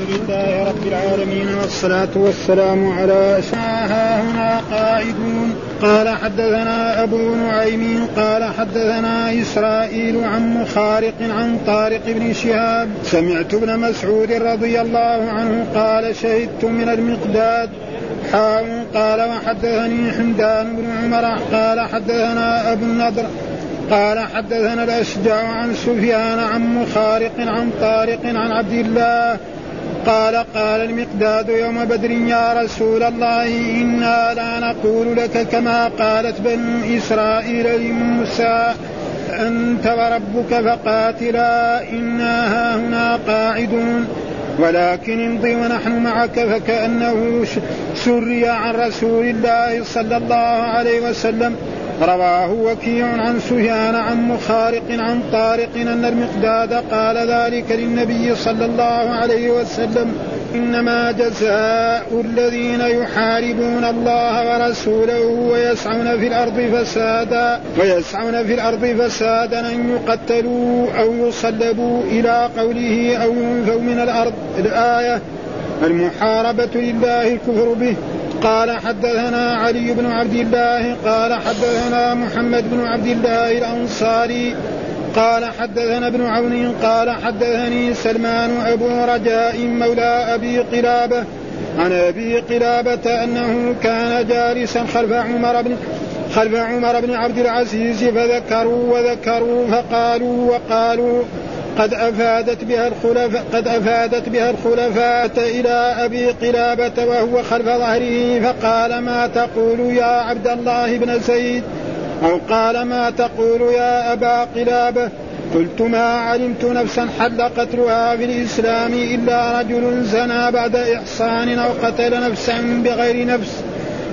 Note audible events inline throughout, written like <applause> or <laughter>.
لله رب العالمين والصلاة والسلام على أشعاها هنا قاعدون قال حدثنا أبو نعيم قال حدثنا إسرائيل عن مخارق عن طارق بن شهاب. سمعت ابن مسعود رضي الله عنه قال شهدت من المقداد حاء قال وحدثني حمدان بن عمر قال حدثنا أبو النضر قال حدثنا الأشجع عن سفيان عن مخارق عن طارق عن عبد الله قال قال المقداد يوم بدر يا رسول الله إنا لا نقول لك كما قالت بنو إسرائيل لموسى أنت وربك فقاتلا إنا هاهنا قاعدون. ولكن امضي ونحن معك فكأنه سري عن رسول الله صلى الله عليه وسلم. رواه وكيع عن سفيان عن مخارق عن طارق أن المقداد قال ذلك للنبي صلى الله عليه وسلم إنما جزاء الذين يحاربون الله ورسوله ويسعون في الأرض فسادا ويسعون في الأرض فسادا أن يقتلوا أو يصلبوا إلى قوله أو ينفوا من الأرض. الآية المحاربة لله الكفر به. قال حدثنا علي بن عبد الله قال حدثنا محمد بن عبد الله الأنصاري قال حدثنا ابن عون قال حدثني سلمان أبو رجاء مولى أبي قلابة عن أبي قلابة أنه كان جالسا خلف عمر بن خلف عمر بن عبد العزيز فذكروا وذكروا فقالوا وقالوا قد أفادت بها الخلفاء قد أفادت بها الخلفاء إلى أبي قلابة وهو خلف ظهره فقال ما تقول يا عبد الله بن زيد؟ أو قال ما تقول يا أبا قلابة؟ قلت ما علمت نفسا حل قتلها في الإسلام إلا رجل زنى بعد إحصان أو قتل نفسا بغير نفس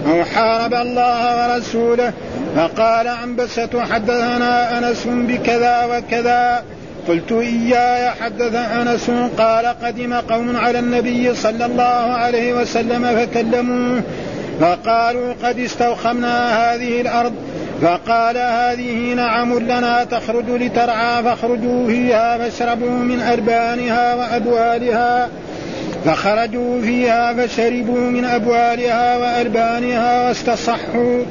أو حارب الله ورسوله فقال عنبسة حدثنا أنس بكذا وكذا. قلت إياي حدث أنس قال قدم قوم على النبي صلى الله عليه وسلم فكلموه فقالوا قد استوخمنا هذه الأرض فقال هذه نعم لنا تخرج لترعى فاخرجوا فيها فاشربوا من أربانها وأبوالها فخرجوا فيها فشربوا من أبوالها وأربانها واستصحوا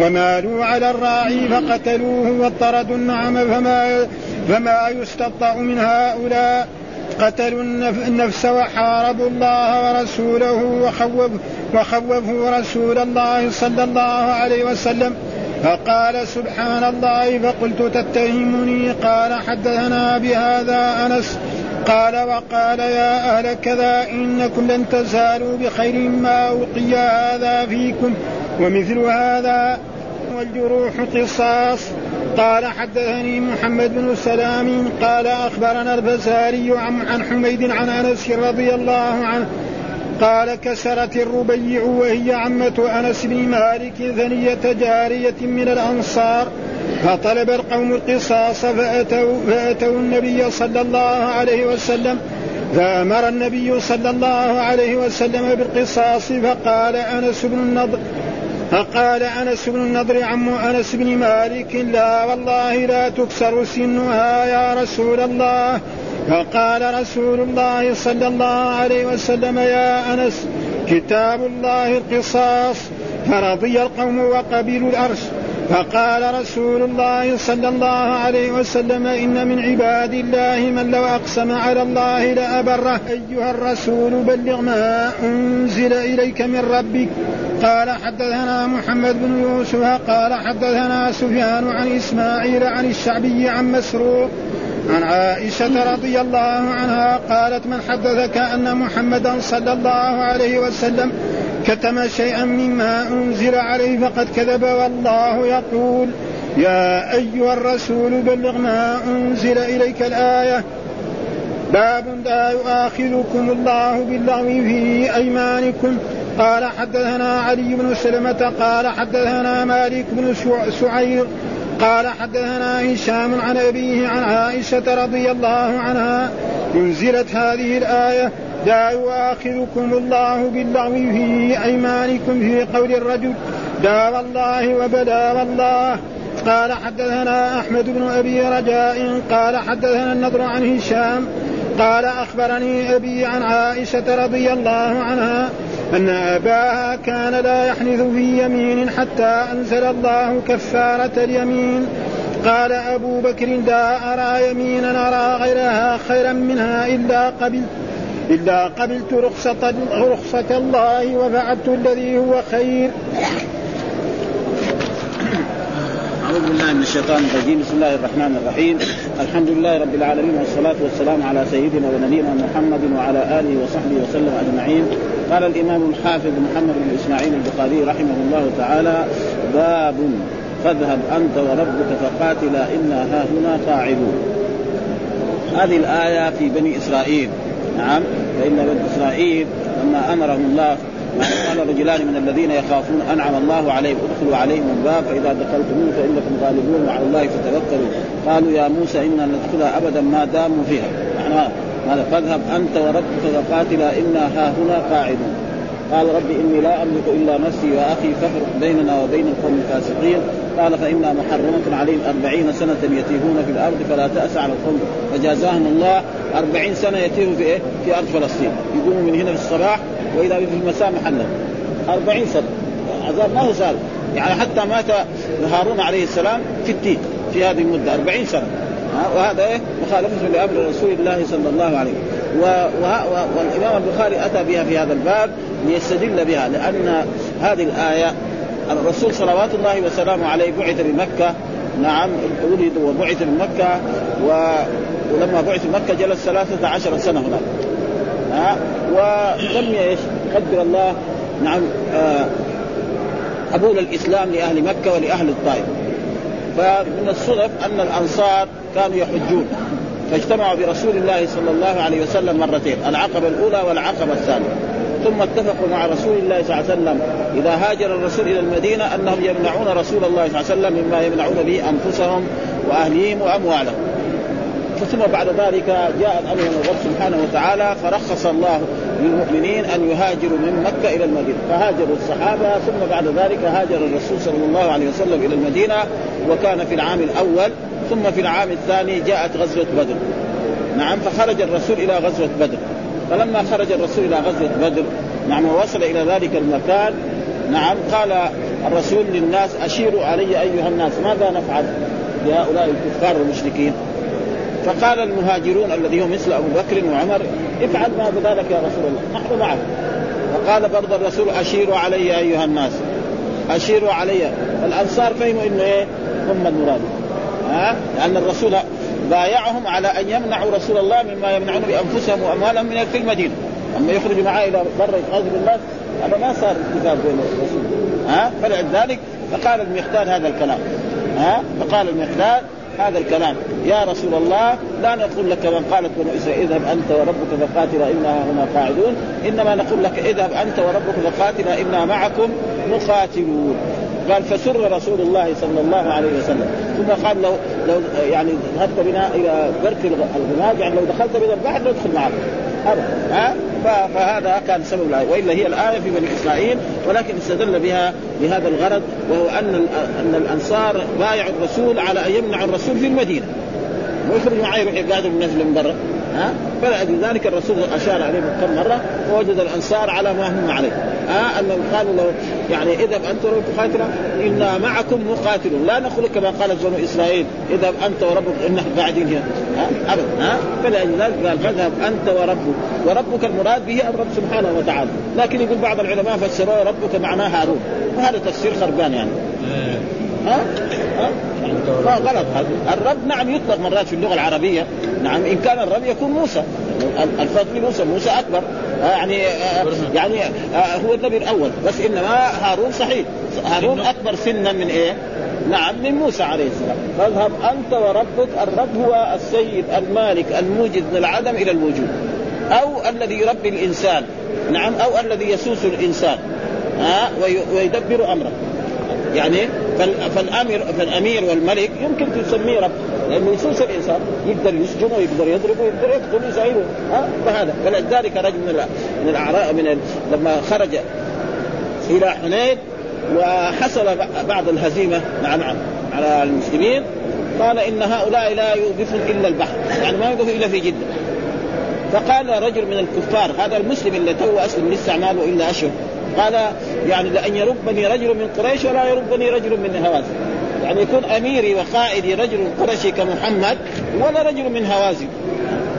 ومالوا على الراعي فقتلوه واطردوا النعم فما فما يستطاع من هؤلاء قتلوا النفس وحاربوا الله ورسوله وخوف وخوفوا رسول الله صلى الله عليه وسلم. فقال سبحان الله فقلت تتهمني؟ قال حدثنا بهذا أنس. قال وقال يا أهل كذا إنكم لن تزالوا بخير ما أوقي هذا فيكم. ومثل هذا والجروح قصاص. قال حدثني محمد بن سلام قال أخبرنا الفزاري عن حميد عن أنس رضي الله عنه قال كسرت الربيع وهي عمة أنس بن مالك ثنية جارية من الأنصار فطلب القوم القصاص فأتوا, فأتوا النبي صلى الله عليه وسلم فأمر النبي صلى الله عليه وسلم بالقصاص فقال أنس بن النضر فقال أنس بن النضر عم أنس بن مالك لا والله لا تكسر سنها يا رسول الله. فقال رسول الله صلى الله عليه وسلم يا أنس كتاب الله القصاص فرضي القوم وقبلوا الارش فقال رسول الله صلى الله عليه وسلم إن من عباد الله من لو أقسم على الله لأبره. أيها الرسول بلغ ما أنزل إليك من ربك. قال حدثنا محمد بن يوسف قال حدثنا سفيان عن إسماعيل عن الشعبي عن مسروق عن عائشة رضي الله عنها قالت من حدثك أن محمدا صلى الله عليه وسلم كتم شيئا مما أنزل عليه فقد كذب والله يقول يا أيها الرسول بلغ ما أنزل إليك الآية. باب لا يؤاخذكم الله باللغو في أيمانكم. قال حدثنا علي بن سلمة قال حدثنا مالك بن سعير قال حدثنا هشام عن أبيه عن عائشة رضي الله عنها. أنزلت هذه الآية لا يؤاخذكم الله باللغو في أيمانكم في قول الرجل لا والله وبلا والله. قال حدثنا أحمد بن أبي رجاء قال حدثنا النضر عن هشام قال أخبرني أبي عن عائشة رضي الله عنها أن أباها كان لا يحنث في يمين حتى أنزل الله كفارة اليمين. قال أبو بكر لا أرى يمينا أرى غيرها خيرا منها إلا قبلت إلا قبلت رخصة رخصة الله وفعلت الذي هو خير. أعوذ بالله من الشيطان الرجيم، بسم الله الرحمن الرحيم، الحمد لله رب العالمين والصلاة والسلام على سيدنا ونبينا محمد وعلى آله وصحبه وسلم أجمعين. قال الإمام الحافظ محمد بن إسماعيل البخاري رحمه الله تعالى: باب فاذهب أنت وربك فقاتلا إنا ها هنا قاعدون هذه الآية في بني إسرائيل نعم فإن بني إسرائيل لما أمرهم الله قال رجلان من الذين يخافون أنعم الله عليهم ادخلوا عليهم الباب فإذا دخلتموه فإنكم غالبون وعلى الله فتوكلوا. قالوا يا موسى إنا ندخلها أبدا ما داموا فيها. معناها هذا فاذهب أنت وربك فقاتلا إنا ها هنا قاعدون. قال رب إني لا أملك إلا نفسي وأخي فافرق بيننا وبين القوم الفاسقين. قال فإنها محرمة عليهم أربعين سنة يتيهون في الأرض فلا تأس على القوم فجازاهم الله أربعين سنة يتيهوا في إيه؟ في أرض فلسطين. يقوموا من هنا في الصباح وإذا في المساء محلا أربعين سنة. عذاب ما هو سهل يعني حتى مات هارون عليه السلام في التين في هذه المدة. أربعين سنة. وهذا إيه؟ مخالفة لأمر رسول الله صلى الله عليه و... و... والإمام البخاري أتى بها في هذا الباب ليستدل بها لأن هذه الآية الرسول صلوات الله وسلامه عليه بعث بمكة نعم ولد وبعث بمكة و... ولما بعث بمكة جلس ثلاثة عشر سنة هناك. ها؟ ولم إيش قدر الله. نعم آه قبول الإسلام لأهل مكة ولأهل الطائف. فمن الصدف أن الأنصار كانوا يحجون. فاجتمعوا برسول الله صلى الله عليه وسلم مرتين العقبة الأولى والعقبة الثانية. ثم اتفقوا مع رسول الله صلى الله عليه وسلم إذا هاجر الرسول إلى المدينة أنهم يمنعون رسول الله صلى الله عليه وسلم مما يمنعون به أنفسهم وأهليهم وأموالهم. ثم بعد ذلك جاء الأمر من الرب سبحانه وتعالى فرخص الله للمؤمنين أن يهاجروا من مكة إلى المدينة، فهاجروا الصحابة ثم بعد ذلك هاجر الرسول صلى الله عليه وسلم إلى المدينة وكان في العام الأول ثم في العام الثاني جاءت غزوة بدر. نعم فخرج الرسول إلى غزوة بدر. فلما خرج الرسول إلى غزوة بدر نعم ووصل إلى ذلك المكان نعم قال الرسول للناس أشيروا علي أيها الناس ماذا نفعل؟ بهؤلاء الكفار المشركين فقال المهاجرون الذي هم مثل أبو بكر وعمر افعل ما بذلك يا رسول الله. نحن معك. فقال برضه الرسول أشيروا علي أيها الناس. أشيروا علي. الأنصار فهموا إنه إيه؟ هم المراد. ها؟ لأن الرسول بايعهم على أن يمنعوا رسول الله مما يمنعون بأنفسهم وأموالهم من في المدينة أما يخرج معاه إلى برا يتغاظوا بالناس هذا ما صار اتفاق بين الرسول. ها؟ فلذلك فقال المقداد هذا الكلام. ها؟ فقال المقداد هذا الكلام. يا رسول الله لا نقول لك من قالت بنو إسرائيل اذهب أنت وربك فقاتلا إنا هنا قاعدون. إنما نقول لك اذهب أنت وربك فقاتلا إنا معكم مقاتلون. قال فسر رسول الله صلى الله عليه وسلم. ثم قال لو لو يعني ذهبت بنا إلى برك الغماد يعني لو دخلت بنا البحر ندخل معك. ابدا. ها؟ فهذا كان سبب الايه وإلا هي الآية في بني إسرائيل ولكن استدل بها لهذا الغرض وهو أن أن الأنصار بايعوا الرسول على أن يمنعوا الرسول في المدينة. ويخرج معاه يروح الناس من برا. ها؟ فلأجل ذلك الرسول أشار عليهم كم مرة فوجد الأنصار على ما هم عليه. ها؟ أنهم قالوا له يعني اذهب أنت تقاتل إنا معكم مقاتلون. لا نقول كما قالت بنو إسرائيل. اذهب أنت وربك انهم قاعدين هنا. ها؟ ابدا ها؟ فلأجل ذلك قال فاذهب أنت وربك. وربك المراد به الرب سبحانه وتعالى. لكن يقول بعض العلماء فسروه ربك معناه هارون. وهذا تفسير خربان يعني. ها؟ ها؟ غلط. الرب نعم يطلق مرات في اللغة العربية. نعم إن كان الرب يكون موسى. الفضل موسى موسى أكبر. يعني يعني هو النبي الأول. بس إنما هارون صحيح. هارون أكبر سنا من إيه؟ نعم من موسى عليه السلام. فاذهب أنت وربك. الرب هو السيد المالك الموجد من العدم إلى الوجود. أو الذي يربي الإنسان. نعم أو الذي يسوس الإنسان. ها ويدبر أمره. يعني فالأمير فالأمير والملك يمكن تسميه رب لأنه يسوس الإنسان يقدر يسجن ويقدر يضرب ويقدر يقتل يساعده ها؟ فهذا. فلذلك رجل من من الأعراب من لما خرج إلى حنين وحصل بعض الهزيمة نعم على المسلمين قال إن هؤلاء لا يوقفون إلا البحر يعني ما يوقفوا إلا في جدة. فقال رجل من الكفار هذا المسلم اللي تو اسلم لسه ماله إلا أشهر قال يعني لأن يربني رجل من قريش ولا يربني رجل من هوازن. يعني يكون أميري وقائدي رجل قرشي كمحمد ولا رجل من هوازن.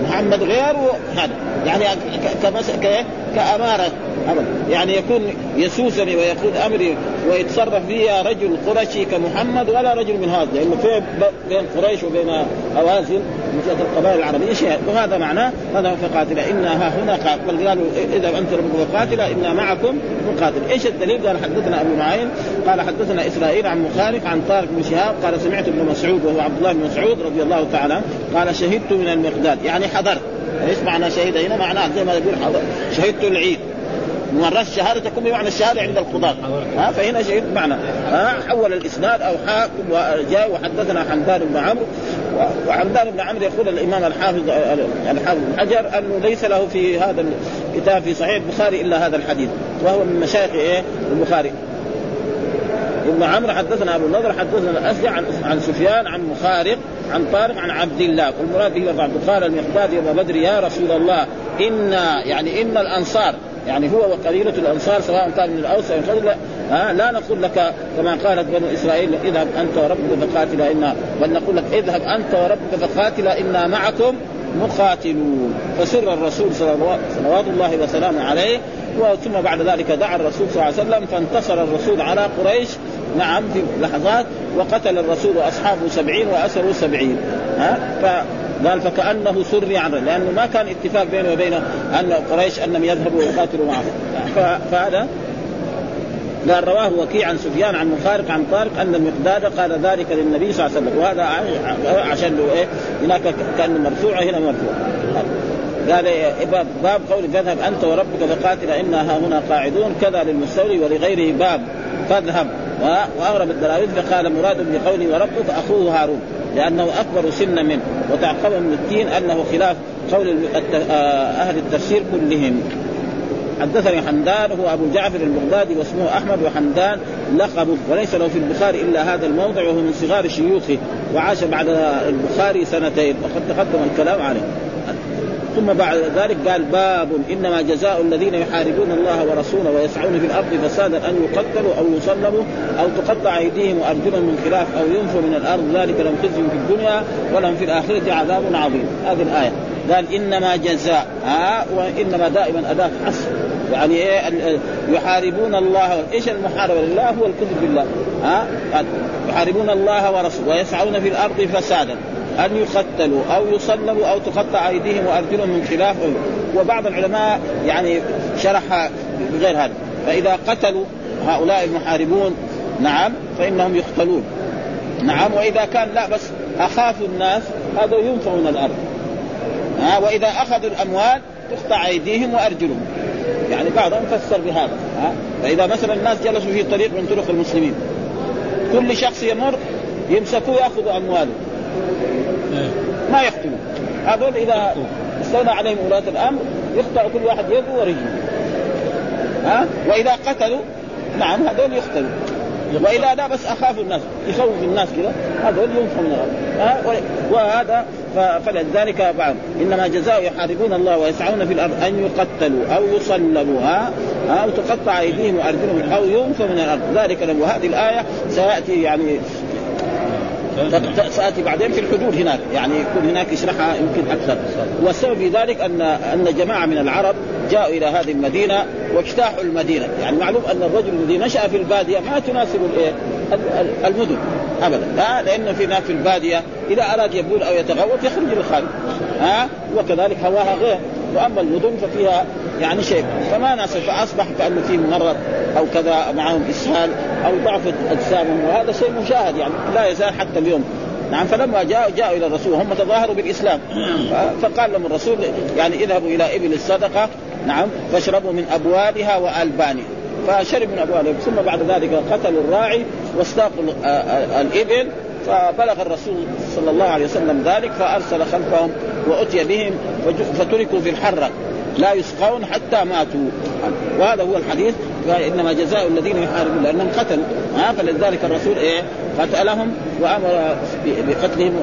محمد غير هذا يعني كأمارة. يعني يكون يسوسني ويقود أمري ويتصرف فيها رجل قرشي كمحمد ولا رجل من هذا لأنه في بين قريش وبين هوازن مثل القبائل العربية شيء. وهذا معناه هذا فقاتل. إنا ها هنا قال قالوا إذا انت ربك قاتل إنا معكم نقاتل إيش الدليل؟ قال حدثنا أبو معين قال حدثنا إسرائيل عن مخالف عن طارق بن شهاب قال سمعت ابن مسعود وهو عبد الله بن مسعود رضي الله تعالى قال شهدت من المقداد. يعني حضرت. إيش معنى شهد؟ هنا؟ معناه زي ما يقول حضر شهدت العيد. مرات الشهادة تكون بمعنى الشهادة عند القضاة. ها فهنا شيء بمعنى. ها حول الإسناد أو حاكم وجاء وحدثنا حمدان بن عمرو. وحمدان بن عمرو يقول الإمام الحافظ الحافظ بن حجر أنه ليس له في هذا الكتاب في صحيح البخاري إلا هذا الحديث. وهو من مشايخ إيه؟ البخاري. ابن عمرو حدثنا أبو النضر حدثنا الاسجع عن عن سفيان عن مخارق عن طارق عن عبد الله. والمراد به عبد قال المقداد يوم بدر يا رسول الله ان يعني إن الأنصار يعني هو وقبيله الأنصار سواء كان من الأوس أو الخزرج ها لا نقول لك كما قالت بنو إسرائيل اذهب أنت وربك فقاتلا أنا بل نقول لك اذهب أنت وربك فقاتلا إنا معكم مقاتلون. فسر الرسول صلوات الله وسلامه عليه ثم بعد ذلك دعا الرسول صلى الله عليه وسلم فانتصر الرسول على قريش. نعم في لحظات وقتل الرسول واصحابه سبعين وأسروا سبعين. ها قال فكأنه سري عن لأنه ما كان اتفاق بينه وبين أن قريش أنهم يذهبوا ويقاتلوا معه. فهذا قال رواه وكيع عن سفيان عن مخارق عن طارق أن المقداد قال ذلك للنبي صلى الله عليه وسلم. وهذا عشان له إيه هناك كأن مرفوع هنا مرفوع قال باب, قول فاذهب أنت وربك فقاتل إنا ها هنا قاعدون كذا للمستولي ولغيره باب فاذهب. وأغرب الدراويش فقال مراد بقوله وربك أخوه هارون لأنه أكبر سنا منه وتعقب من الدين أنه خلاف قول آه، أهل التفسير كلهم. حدثني حمدان هو أبو جعفر البغدادي واسمه أحمد وحمدان لقبه وليس له في البخاري إلا هذا الموضع وهو من صغار شيوخه وعاش بعد البخاري سنتين وقد تقدم الكلام عليه. ثم بعد ذلك قال باب إنما جزاء الذين يحاربون الله ورسوله ويسعون في الأرض فسادا أن يقتلوا أو يصلبوا أو تقطع أيديهم وأرجلهم من خلاف أو ينفوا من الأرض ذلك لهم خزي في الدنيا ولهم في الآخرة عذاب عظيم. هذه الآية. قال إنما جزاء. ها؟ وإنما دائما أداة حصر. يعني إيه؟ يحاربون الله. إيش المحاربة؟ لله هو الكذب بالله. ها؟ يحاربون الله ورسوله ويسعون في الأرض فسادا. أن يقتلوا أو يصلبوا أو تقطع أيديهم وأرجلهم من خلاف. وبعض العلماء يعني شرح بغير هذا. فإذا قتلوا هؤلاء المحاربون نعم فإنهم يقتلون. نعم وإذا كان لا بس اخافوا الناس هذا ينفع من الأرض. ها وإذا أخذوا الأموال تقطع أيديهم وأرجلهم. يعني بعضهم فسر بهذا. ها فإذا مثلا الناس جلسوا في طريق من طرق المسلمين كل شخص يمر يمسكوه يأخذوا أمواله. ما يقتلون هذول إذا استولى عليهم ولاة الامر يقطع كل واحد يده ورجله. ها؟ وإذا قتلوا نعم هذول يقتلوا. وإذا لا بس أخاف الناس يخوف الناس كذا هذول ينفوا من الأرض وهذا فلذلك بعد إنما جزاء يحاربون الله ويسعون في الأرض أن يقتلوا أو يصلبوا ها؟ أو تقطع أيديهم وأرجلهم أو ينفوا من الأرض. ذلك لهم وهذه الآية سيأتي يعني سأتي بعدين في الحدود هناك. يعني يكون هناك يشرحها يمكن أكثر. والسبب في ذلك ان أن جماعة من العرب جاءوا إلى هذه المدينة واجتاحوا المدينة. يعني معلوم أن الرجل الذي نشأ في البادية ما تناسب الايه المدن ابدا. لا لأنه في هناك في البادية إذا أراد يبول أو يتغوط يخرج للخارج. ها؟ وكذلك هواها غير. وأما المدن ففيها يعني شيء. فما ناسب فأصبح كانه في مرض أو كذا معهم إسهال أو ضعف اجسامهم وهذا شيء مشاهد يعني لا يزال حتى اليوم. نعم فلما جاءوا جاءوا إلى الرسول هم تظاهروا بالإسلام. فقال لهم الرسول يعني اذهبوا إلى إبل الصدقة. نعم فاشربوا من أبوالها وألبانها. فشربوا من أبوالها. ثم بعد ذلك قتلوا الراعي واستاقوا الإبل. فبلغ الرسول صلى الله عليه وسلم ذلك فأرسل خلفهم وأتي بهم فتركوا في الحرة. لا يسقون حتى ماتوا. وهذا هو الحديث. إنما جزاء الذين يحاربون لأنهم قتلوا. ها فلذلك الرسول إيه؟ قتلهم وأمر بقتلهم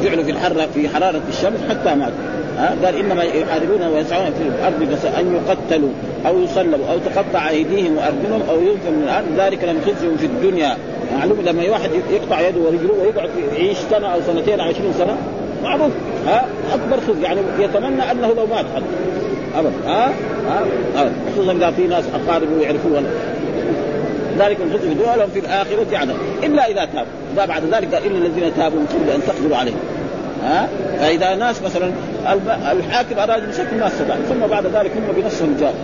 وجعلوا في الحره في حرارة الشمس حتى ماتوا. ها قال إنما يحاربون ويسعون في الأرض بس أن يقتلوا أو يصلبوا أو تقطع أيديهم وأرجلهم أو ينفوا من الأرض. ذلك لم خزيهم في الدنيا. معلوم لما واحد يقطع يده ورجله ويقعد يعيش سنة أو سنتين أو 20 سنة معروف. ها أكبر خزي. يعني يتمنى أنه لو مات حتى. ابدا. ها ها خصوصا إذا في ناس أقاربه يعرفوه ذلك الخزي في الدنيا لهم في الآخرة عذاب إلا إذا تابوا. ذا بعد ذلك قال الا الذين تابوا من قبل أن تقدروا عليهم. ها فإذا ناس مثلا الحاكم أراد يمسك ما استطاع. ثم بعد ذلك هم بنفسهم جاءوا.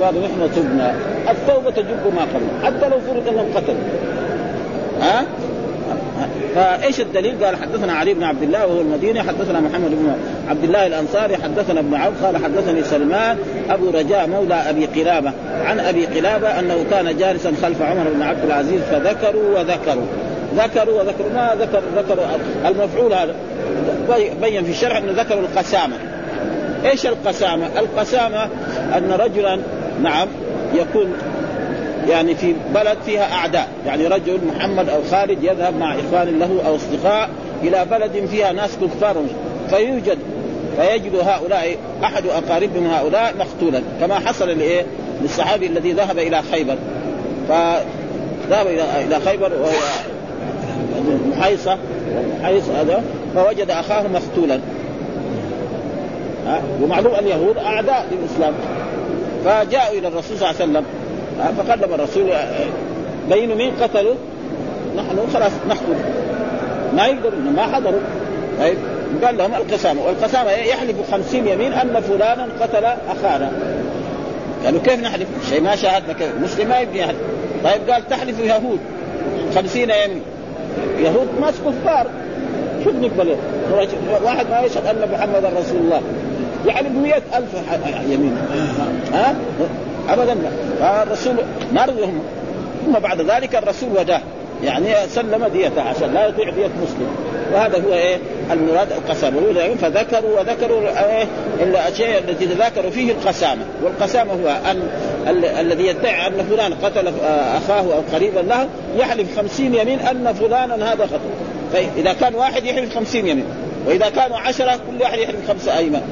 قالوا نحن تبنا التوبة تجب ما قبل. حتى لو فرض أنهم قتلوا. ها فايش الدليل؟ قال حدثنا علي بن عبد الله وهو المديني حدثنا محمد بن عبد الله الأنصاري حدثنا ابن عوف قال حدثني سلمان أبو رجاء مولى أبي قلابة عن أبي قلابة أنه كان جالسا خلف عمر بن عبد العزيز فذكروا وذكروا ذكروا وذكروا ما ذكر ذكروا المفعول هذا بين في الشرح أنه ذكروا القسامة إيش القسامة؟ القسامة أن رجلا نعم يكون يعني في بلد فيها أعداء. يعني رجل محمد أو خالد يذهب مع إخوان له أو أصدقاء إلى بلد فيها ناس كفار. فيوجد فيجد هؤلاء أحد أقاربهم هؤلاء مقتولا. كما حصل لإيه؟ للصحابي الذي ذهب إلى خيبر. فذهب إلى إلى خيبر محيصة محيص هذا فوجد أخاه مقتولا. ومعلوم اليهود أعداء للإسلام. فجاءوا إلى الرسول صلى الله عليه وسلم. فقدم الرسول بينوا مين قتلوا؟ نحن. خلاص نحكم. ما يقدروا ما حضروا. طيب قال لهم القسامة. والقسامة يحلف خمسين يمين أن فلانا قتل أخانا. قالوا كيف نحلف؟ شيء ما شاهدنا كيف؟ مسلم ما يبني يحلف طيب قال تحلف يهود خمسين يمين. يهود ناس كفار. شوف نقبل واحد ما يشهد أن محمد رسول الله. يعني بمئة ألف يمين. ها؟ ابدا. فالرسول ما رضيهم ثم بعد ذلك الرسول وداه يعني سلم ديته عشان لا يطيع دية مسلم. وهذا هو إيه؟ المراد القسامة. فذكروا وذكروا إيه؟ الاشياء التي تذاكروا فيه القسامة. والقسامة هو أن ال- الذي يدعي أن فلان قتل أخاه أو قريبا له يحلف خمسين يمين أن فلانا هذا قتل. فإذا كان واحد يحلف خمسين يمين. وإذا كانوا عشرة كل واحد يحلف خمسة ايمان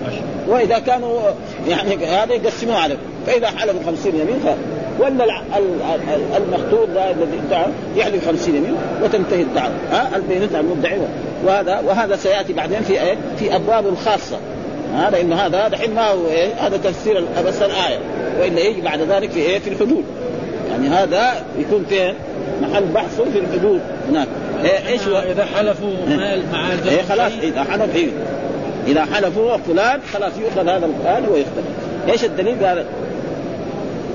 وإذا كانوا يعني هذا يقسموه عليه. فإذا حلفوا خمسين يمين ف... ولا المقتول الذي ادعى يحلف خمسين يمين وتنتهي الدعوة. ها؟ البينة المدعي وهذا وهذا سيأتي بعدين في إيه؟ في أبواب خاصة. هذا لأنه هذا دحين ما هو إيه؟ هذا تفسير بس الآية. وإلا يجي بعد ذلك في إيه؟ في الحدود. يعني هذا يكون فين محل بحثه في الحدود هناك. إيه؟ إيش هو؟ إذا حلفوا مال مع إيه خلاص إذا حلف إيه. إذا حلفوا فلان خلاص يؤخذ هذا القرآن ويختلف إيش الدليل؟ قال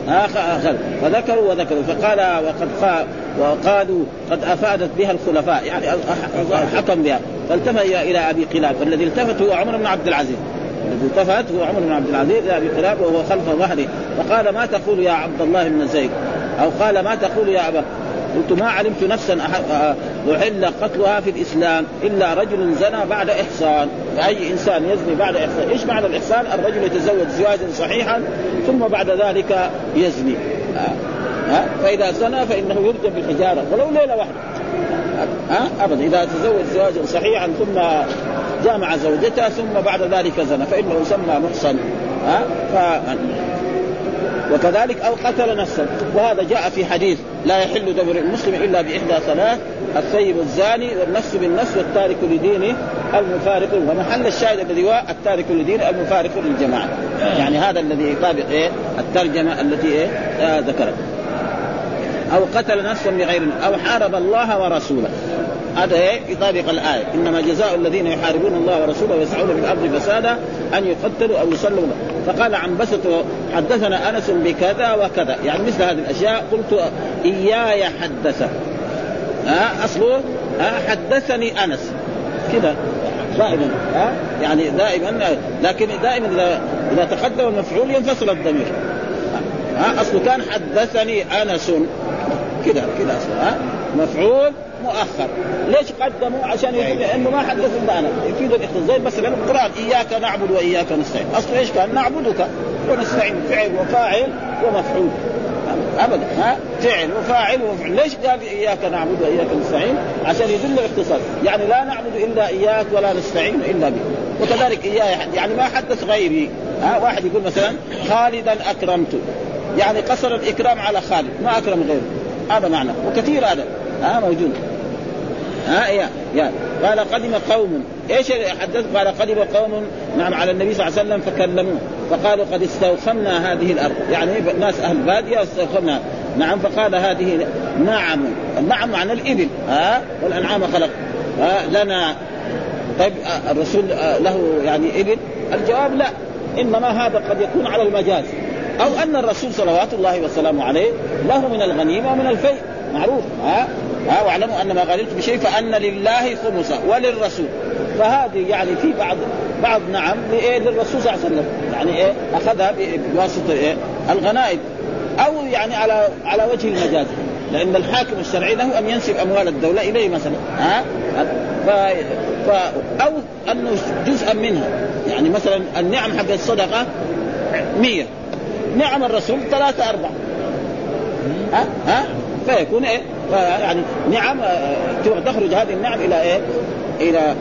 آخر فذكروا وذكروا. فقال وقد قال وقالوا قد أفادت بها الخلفاء. يعني حكم بها. فالتفت إلى أبي قلاب. والذي التفت هو عمر بن عبد العزيز. الذي التفت هو عمر بن عبد العزيز إلى ابي قلاب وهو خلف ظهره. فقال ما تقول يا عبد الله بن زيد؟ أو قال ما تقول يا أبا؟ قلت ما علمت نفسا أحل قتلها في الإسلام إلا رجل زنى بعد إحصان أي إنسان يزني بعد إحصان. إيش معنى الإحصان؟ الرجل يتزوج زواجا صحيحا ثم بعد ذلك يزني. ها؟ فإذا زنى فإنه يرجم بالحجارة ولو ليلة واحدة. ها أبدا. إذا تزوج زواجا صحيحا ثم جامع زوجته ثم بعد ذلك زنى فإنه يسمى محصن. ها ف... وكذلك أو قتل نفسا وهذا جاء في حديث لا يحل دم المسلم إلا بإحدى ثلاث الثيب الزاني والنفس بالنفس والتارك لدينه المفارق ومحل الشاهد الذي هو التارك لدينه المفارق للجماعة. يعني هذا الذي يطابق إيه؟ الترجمة التي إيه؟ آه ذكرت. أو قتل نفسا بغير أو حارب الله ورسوله. هذا إيه؟ يطابق الآية. إنما جزاء الذين يحاربون الله ورسوله ويسعون في الأرض فسادا أن يقتلوا أو يصلوا فقال عن بسط حدثنا أنس بكذا وكذا. يعني مثل هذه الأشياء قلت إياي حدث أصله ها حدثني أنس. كذا دائما ها يعني دائما لكن دائما إذا إذا تقدم المفعول ينفصل الضمير. ها أصله كان حدثني أنس. كذا كذا أصله ها مفعول مؤخر. ليش قدموا؟ عشان يفيد إنه ما حدث أنا. يفيد الاختصاص زي مثلا القران إياك نعبد وإياك نستعين. أصله إيش كان؟ نعبدك ونستعين فعل وفاعل ومفعول. ابدا. ها؟ فعل وفاعل ومفعول ليش قال إياك نعبد وإياك نستعين؟ عشان يدل الاختصاص يعني لا نعبد إلا إياك ولا نستعين إلا بك. وكذلك اياه يعني ما حدث غيري. ها؟ واحد يقول مثلا خالدا أكرمت. يعني قصر الإكرام على خالد. ما أكرم غيره. هذا معنى. وكثير هذا. ها؟ موجود. ها؟ يا يا. قال قدم قوم. إيش حدث؟ قال قدم قوم نعم على النبي صلى الله عليه وسلم فكلموه فقالوا قد استوخمنا هذه الأرض. يعني ناس أهل بادية استوخمنا نعم فقال هذه نعم. النعم معنى الإبل. ها؟ والأنعام خلق. ها؟ لنا. طيب الرسول له يعني إبل؟ الجواب لا. إنما هذا قد يكون على المجاز. أو أن الرسول صلوات الله وسلامه عليه له من الغنيمة ومن الفيء. معروف. ها؟ ها واعلموا أن ما غنمت بشيء فأن لله خمسه وللرسول. فهذه يعني في بعض بعض نعم لإيه للرسول صلى الله عليه وسلم. يعني إيه أخذها بواسطة إيه الغنائم. أو يعني على على وجه المجاز. لأن الحاكم الشرعي له أن ينسب أموال الدولة إليه مثلا. ها؟ ف... ف... أو انه جزءا منها. يعني مثلا النعم حق الصدقة مية. نعم الرسول ثلاثة أربعة. ها؟ ها؟ فيكون إيه؟ يعني نعم آه، تخرج هذه النعم إلى إيه؟ إلى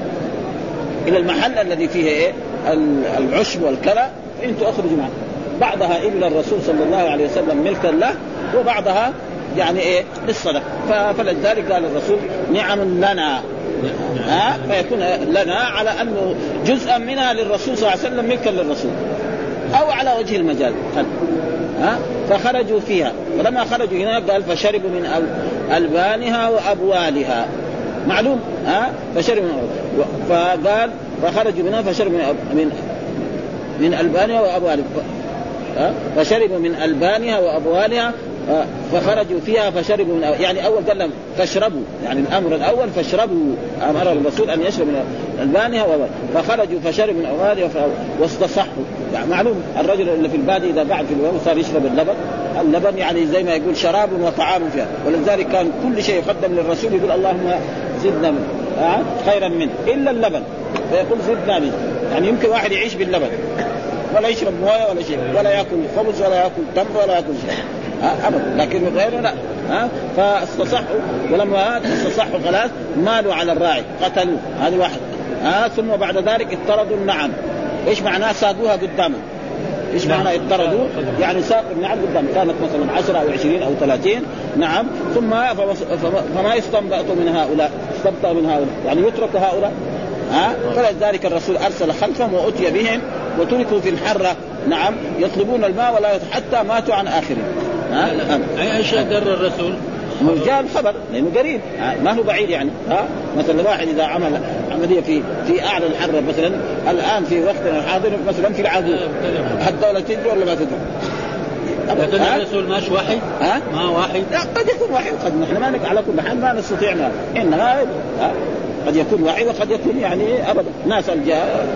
إلى المحل الذي فيه إيه؟ العشب والكلى فإن تخرج معه. بعضها إلى الرسول صلى الله عليه وسلم ملكا له وبعضها يعني إيه؟ للصدقه فلذلك قال الرسول نعم لنا. ها؟ فيكون لنا على انه جزءا منها للرسول صلى الله عليه وسلم ملكا للرسول. أو على وجه المجال. ها؟ فخرجوا فيها. ولما خرجوا هناك قال فشربوا من البانها وأبوالها. معلوم؟ ها؟ فشربوا من فقال فخرجوا منها فشربوا من من البانها وأبوالها. فشربوا من البانها وأبوالها فخرجوا فيها فشربوا من يعني أول قال لهم فاشربوا. يعني الأمر الأول فاشربوا. أمر الرسول أن يشرب من البانها فخرجوا فشربوا من اوالها واستصحوا. يعني معلوم الرجل اللي في البادي إذا بعد في اليوم صار يشرب اللبن. اللبن يعني زي ما يقول شراب وطعام فيها. ولذلك كان كل شيء يقدم للرسول يقول اللهم زدنا منه خيرا منه. إلا اللبن. فيقول زدنا منه. يعني يمكن واحد يعيش باللبن. ولا يشرب موية ولا شيء. ولا يأكل خبز ولا يأكل تمر ولا يأكل شيء. ابدا. لكن غيره لا ها. فاستصحوا ولما استصحوا خلاص مالوا على الراعي قتلوه. هذه واحد. ها ثم بعد ذلك اضطردوا النعم. إيش معناه؟ ساقوها قدامه. إيش معنى اضطردوا؟ يعني ساقوا النعم قدام كانت مثلا 10 أو 20 أو 30 نعم. ثم فما يستنبط من هؤلاء؟ استنبط من هؤلاء. يعني يترك هؤلاء. ها؟ فلذلك الرسول أرسل خلفهم وأتي بهم وتركوا في الحرة. نعم. يطلبون الماء ولا حتى ماتوا عن آخرهم. ها؟ أي أشياء قرر الرسول؟ جاء الخبر لأنه قريب. ما هو بعيد يعني ها؟ مثلا واحد إذا عمل عملية في في أعلى الحرب مثلا الآن في وقتنا الحاضر مثلا في العدو. الدولة تدري ولا ما تدري؟ لكن الرسول ماش وحي؟ ها؟ ما وحي؟ لا قد يكون وحي قد نحن ما على كل حال ما نستطيع ما. انها قد يكون وحي وقد يكون يعني ابدا. ناس جاء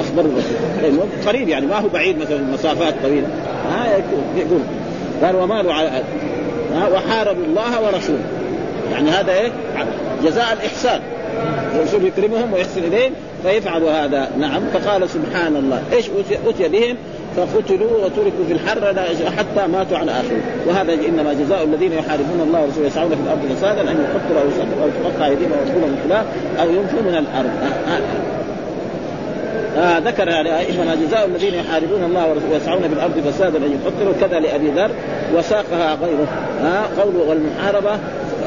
أخبروا. الرسول قريب يعني ما هو بعيد مثلا مسافات طويلة. ها؟ يقول. قال ومالوا على وحاربوا الله ورسوله. يعني هذا إيه؟ جزاء الإحسان. الرسول يكرمهم ويحسن إليهم فيفعلوا هذا. نعم. فقال سبحان الله. إيش اتي بهم؟ فقتلوا وتركوا في الحر حتى ماتوا على آخره. وهذا إنما جزاء الذين يحاربون الله ورسوله يسعون في الأرض فسادا أن يقتلوا أو يسلموا أو تقطع أيديهم ويرجلهم خلاف أو ينفوا من الأرض. آه ذكر يعني انما جزاء الذين يحاربون الله ويسعون في الأرض فسادا أن يقتلوا كذا لأبي ذر وساقها غيره. آه قوله والمحاربة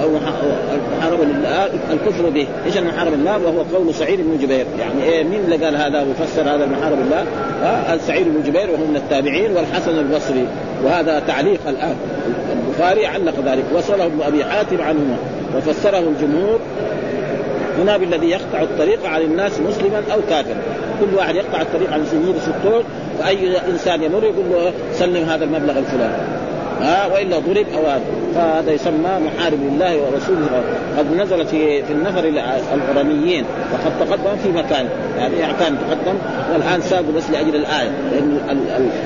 أو المحاربة لله الكفر به، إيش المحاربة لله؟ وهو قول سعيد بن جبير، يعني إيه مين اللي قال هذا؟ وفسر هذا المحاربة لله؟ آه سعيد بن جبير وهو من التابعين والحسن البصري، وهذا تعليق الآن. البخاري علق ذلك، وصله ابن أبي حاتم عنهما. وفسره الجمهور. هنا بالذي يقطع الطريق عن الناس مسلما أو كافرا. كل واحد يقطع الطريق عن سيد سطور فاي إنسان يمر يقول له سلم هذا المبلغ الفلاني. ها وإلا ضرب أو هذا فهذا يسمى محارب لله ورسوله. قد نزل في في النفر الغرميين وقد تقدم في مكان. يعني كان تقدم. والآن سابوا بس لأجل الآية. لأن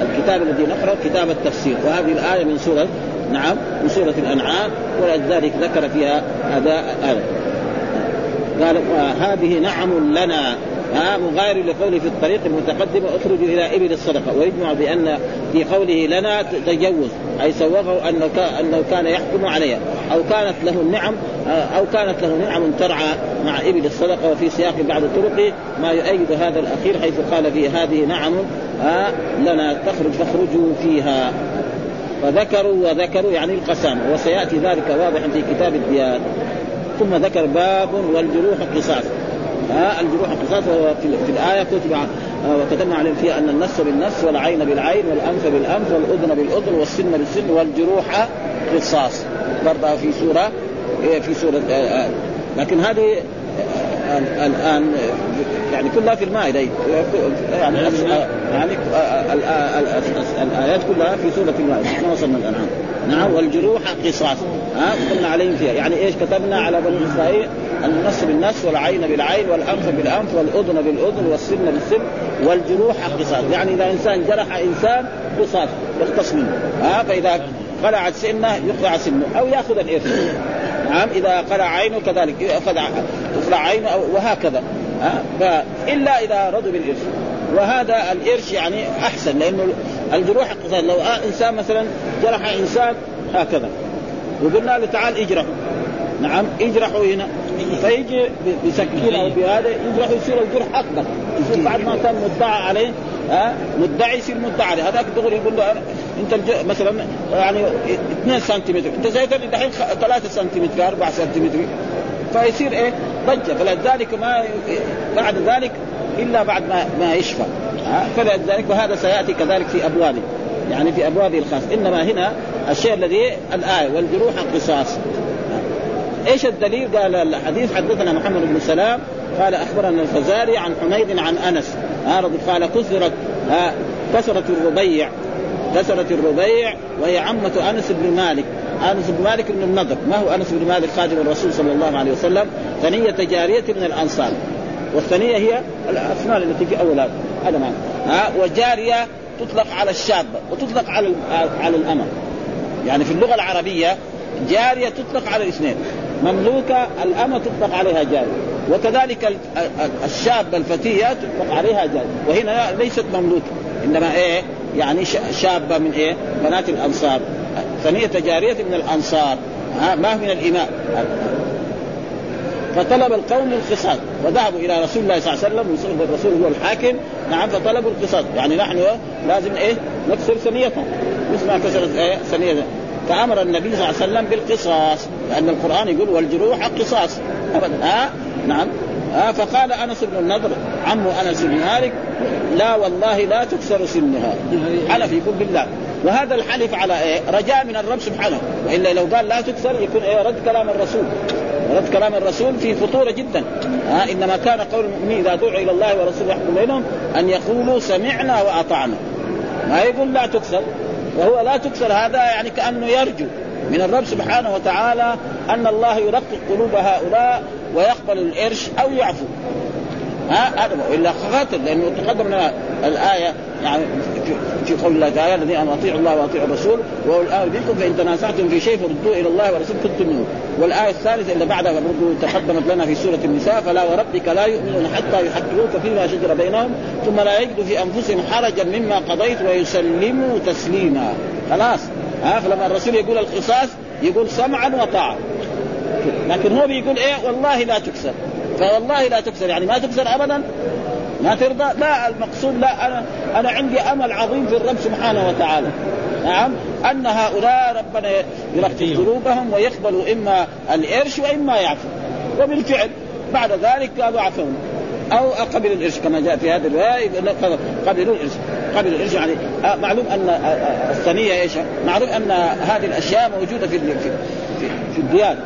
الكتاب الذي نقرأ كتاب التفسير. وهذه الآية من سورة نعم من سورة الأنعام. ولذلك ذكر فيها هذا قال هذه نعم لنا. ها مغاير لقوله في الطريق المتقدم اخرجوا إلى ابل الصدقه ويجمع بان في قوله لنا تجوز اي سوغه انه انه كان يحكم عليها أو كانت له النعم أو كانت له نعم ترعى مع ابل الصدقه وفي سياق بعد طرقه ما يؤيد هذا الاخير حيث قال في هذه نعم لنا تخرج فاخرجوا فيها. فذكروا وذكروا يعني القسام وسيأتي ذلك واضحا في كتاب الديان ثم ذكر باب والجروح قصاص. ها الجروح قصاص في, الآية كتب وكتبنا عليهم فيها أن النص بالنص والعين بالعين والأنف بالأنف والأذن بالأذن والسن بالسن والجروح قصاص. برضه في سورة في سورة آه، آه، لكن هذه آه، الآن يعني كلها في المائده يعني يعني الآيات كلها في سورة المائده ما وصلنا الانعام نعم والجروح قصاص. ها قلنا عليهم فيها. يعني إيش كتبنا على بني إسرائيل؟ النص بالنص والعين بالعين والأنف بالأنف والأذن بالأذن والسن بالسن والجروح قصاص. يعني إذا إنسان جرح إنسان قصاص يختص منه. ها فإذا قلعت سنة يقلع سنه أو يأخذ الإرث. نعم إذا قلع عينه كذلك يأخذ تقلع عينه وهكذا. ها؟ فإلا إذا رضوا بالارث وهذا الإرش يعني أحسن لأنه الجروح قصاص لو إنسان مثلا جرح إنسان هكذا. وقلنا له تعال اجرحه. نعم اجرحوا هنا. فيجي بسكين أو بهذا يجرح يصير الجرح أكبر. يصير بعد ما كان مدعى عليه ها؟ مدعي يصير مدعى عليه. هذاك دغري يقول له أنت مثلا يعني 2 سنتيمتر. أنت زيت دحين 3 سنتيمتر 4 سنتيمتر. فيصير إيه؟ ضجة. فلذلك ما بعد ذلك إلا بعد ما ما يشفى. فلذلك وهذا سيأتي كذلك في ابوابه يعني في ابوابه الخاص. إنما هنا الشيء الذي الآية والجروح قصاص. إيش الدليل؟ قال الحديث حدثنا محمد بن سلام قال أخبرنا الفزاري عن حميد عن أنس. قال كسرت كسرت الربيع. كسرت الربيع وهي عمة أنس بن مالك. آنس بن مالك بن النضر. ما هو آنس بن مالك؟ خادم الرسول صلى الله عليه وسلم. ثنية جارية من الأنصار. والثنية هي الاسنان التي في أول هذا معنى. ها وجارية تطلق على الشابة وتطلق على على الأمة. يعني في اللغة العربية جارية تطلق على الاثنين. مملوكة الأمة تطلق عليها جارية. وكذلك الشابة الفتية تطلق عليها جارية. وهنا ليست مملوكة. إنما إيه؟ يعني شابة من إيه؟ بنات الأنصار. ثانية جارية من الأنصار. ما من الإماء فطلب القوم القصاص. وذهبوا إلى رسول الله صلى الله عليه وسلم الرسول هو الحاكم. نعم فطلبوا القصاص. يعني نحن لازم إيه؟ نكسر ثنيتها مثل ما كسرت إيه؟ ثنيتها فأمر النبي صلى الله عليه وسلم بالقصاص. لأن القرآن يقول والجروح قصاص. ابدا. ها؟ نعم. ها فقال أنس بن النضر عمه أنس بن مالك لا والله لا تكسر سنها. حلف يقول بالله وهذا الحلف على إيه؟ رجاء من الرب سبحانه. وإلا لو قال لا تكسر يكون إيه؟ رد كلام الرسول. رد كلام الرسول في خطورة جدا. ها إنما كان قول المؤمنين إذا دعوا إلى الله ورسوله يحكم بينهم أن يقولوا سمعنا وأطعنا. ما يقول لا تكسر. وهو لا تكسر هذا يعني كأنه يرجو من الرب سبحانه وتعالى أن الله يرقق قلوب هؤلاء ويقبل الإرش أو يعفو. ها؟ هذا إلا قاتل لأنه تقدم لنا الآية يعني في قول الله تعالى الذين آمنوا أطيعوا الله وأطيعوا الرسول واولي الامر منكم فإن تنازعتم في شيء فردوه إلى الله ورسوله كنتم منه. والآية الثالثة اللي بعدها برضو تقدمت لنا في سورة النساء فلا وربك لا يؤمنون حتى يحكموك فيما شجر بينهم ثم لا يجدوا في أنفسهم حرجا مما قضيت ويسلموا تسليما. خلاص. ها؟ فلما الرسول يقول القصاص يقول سمعا وطاعه لكن هو بيقول إيه؟ والله لا تكسر. فوالله لا تكسر. يعني ما تكسر ابدا؟ ما ترضى؟ لا المقصود لا. أنا أنا عندي أمل عظيم في الرب سبحانه وتعالى. نعم؟ أن هؤلاء ربنا يرقق قلوبهم ويقبلوا إما الإرش وإما يعفو. وبالفعل بعد ذلك قالوا عفونا. أو قبل الإرش كما جاء في هذه الرواية. قبلوا الإرش. قبل الإرش يعني آه، معلوم أن آه، آه، الثنيه إيش؟ معلوم أن هذه الأشياء موجودة في في في, في الديانة.